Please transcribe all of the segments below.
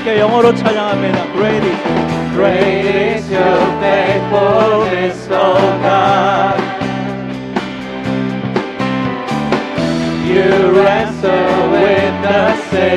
아껴 영어로 찬양합니다. Great is, great is your faithfulness, oh God. You answer with the same.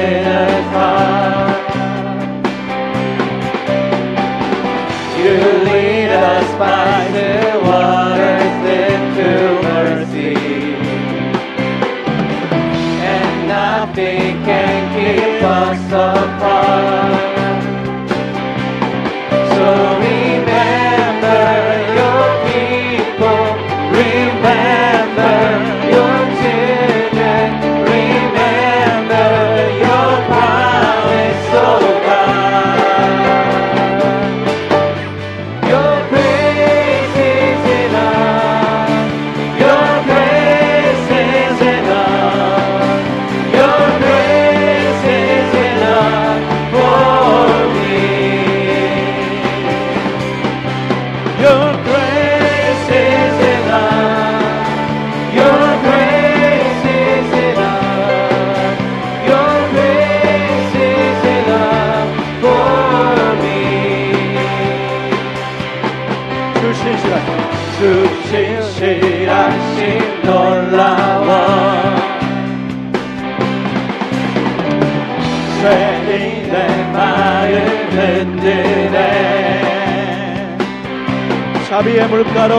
물가로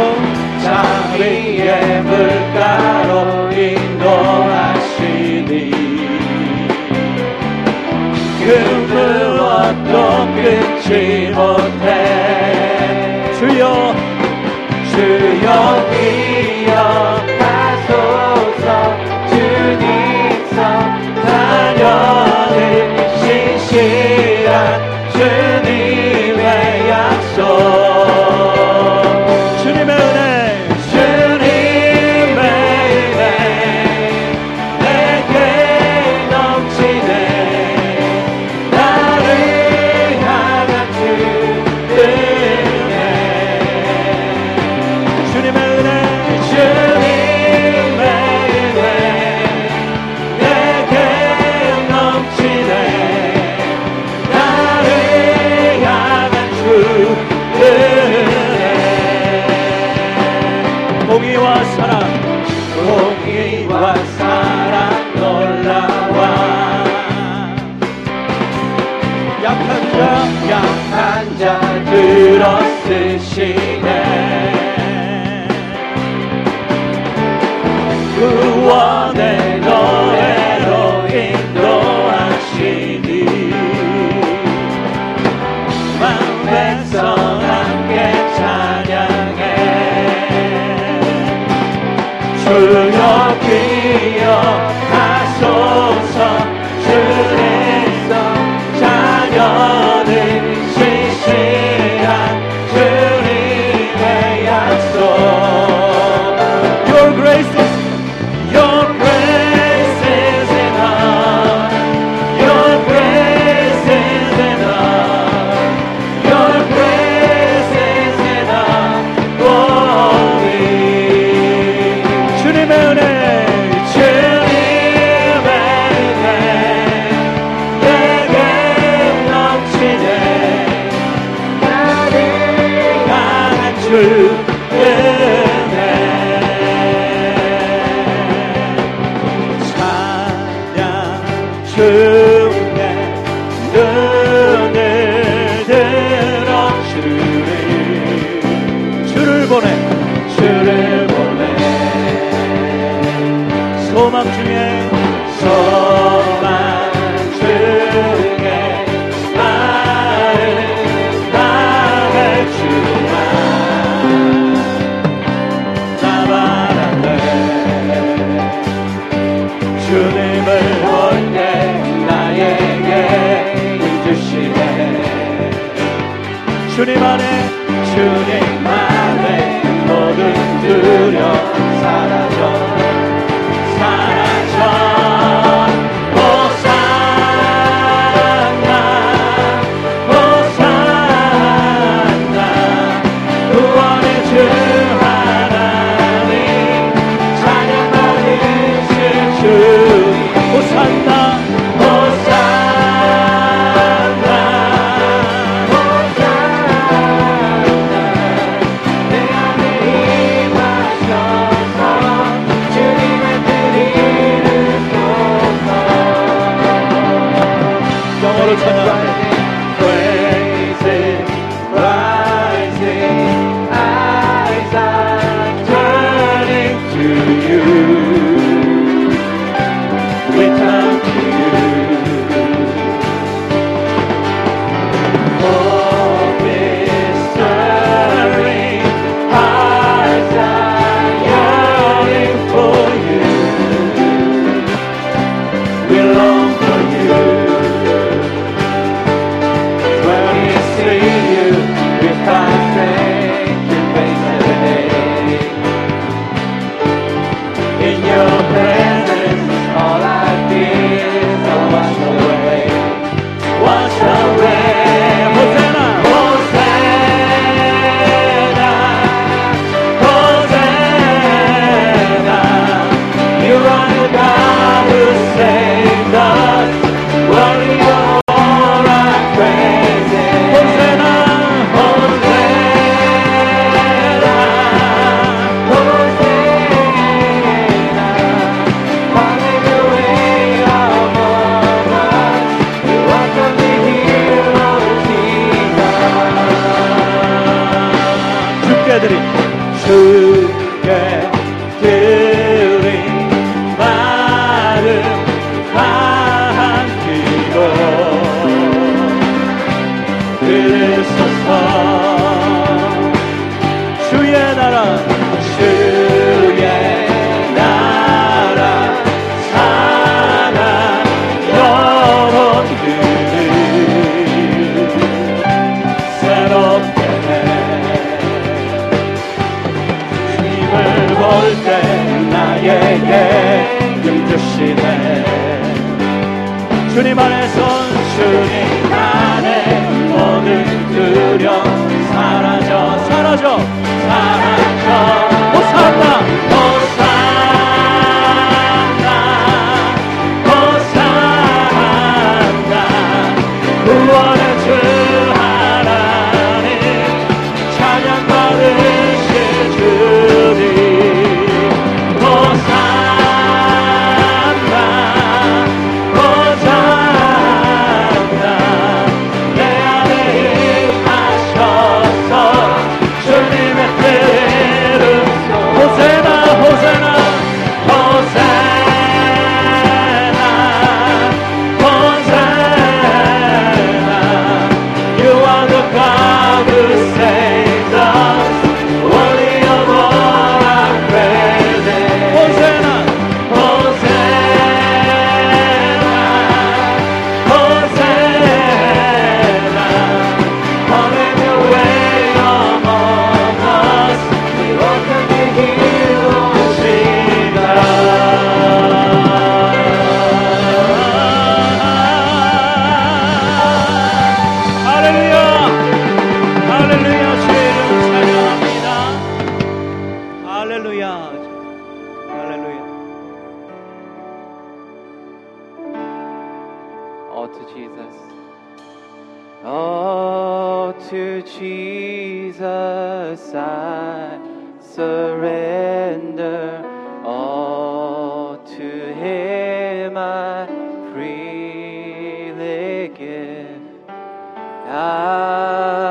자비의 물가로 인도하시니. 그 무엇도 끊지 못해. 주여 주여 눈에 눈을 들어 주를 보내 주를 보내. 소망 중에 소망 중에 나를 나를 주만. 나바라네 주님 everybody. 때 나에게 등 주시네. 주님 안에선 주님 안에 모든 두려움 사라져 사라져 사라져. Give. I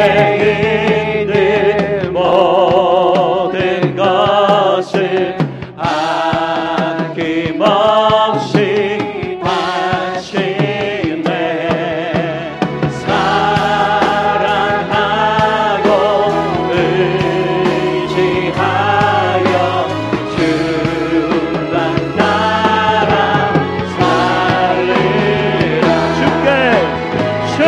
있는 모든 것을 아낌없이 바치네 사랑하고 의지하여 주만 따라 살리라. 주께 주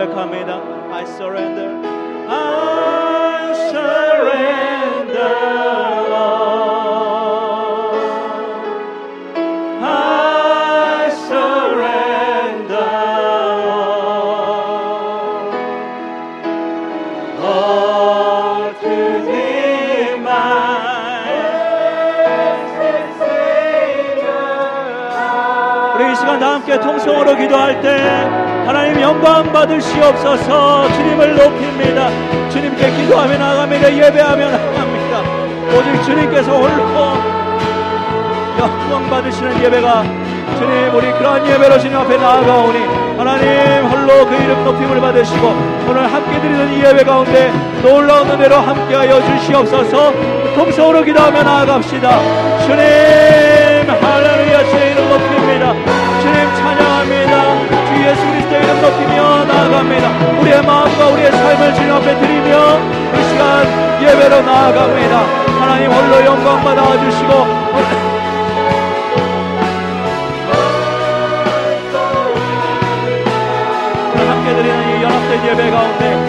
고백합니다 I surrender I surrender all. I surrender all. All to thee, my blessed Savior. 우리 이 시간 다 함께 통성으로 기도할 때 하나님 영광 받으시옵소서. 주님을 높입니다. 주님께 기도하며 나갑니다 예배하며 나갑니다. 오직 주님께서 홀로 영광 받으시는 예배가 주님 우리 그러한 예배로 주님 앞에 나아가오니 하나님 홀로 그 이름 높임을 받으시고 오늘 함께 드리는 이 예배 가운데 놀라운 은혜로 함께하여 주시옵소서. 통성으로 기도하며 나아갑시다. 주님 할렐루야. 주의 이름 높입니다. 주님 찬양합니다 주 예수 그리스도의 이름 높이며 나아갑니다. 우리의 마음과 우리의 삶을 주님 앞에 드리며 이 시간 예배로 나아갑니다. 하나님 홀로 영광 받아 주시고 드리는 이 연합된 예배 가운데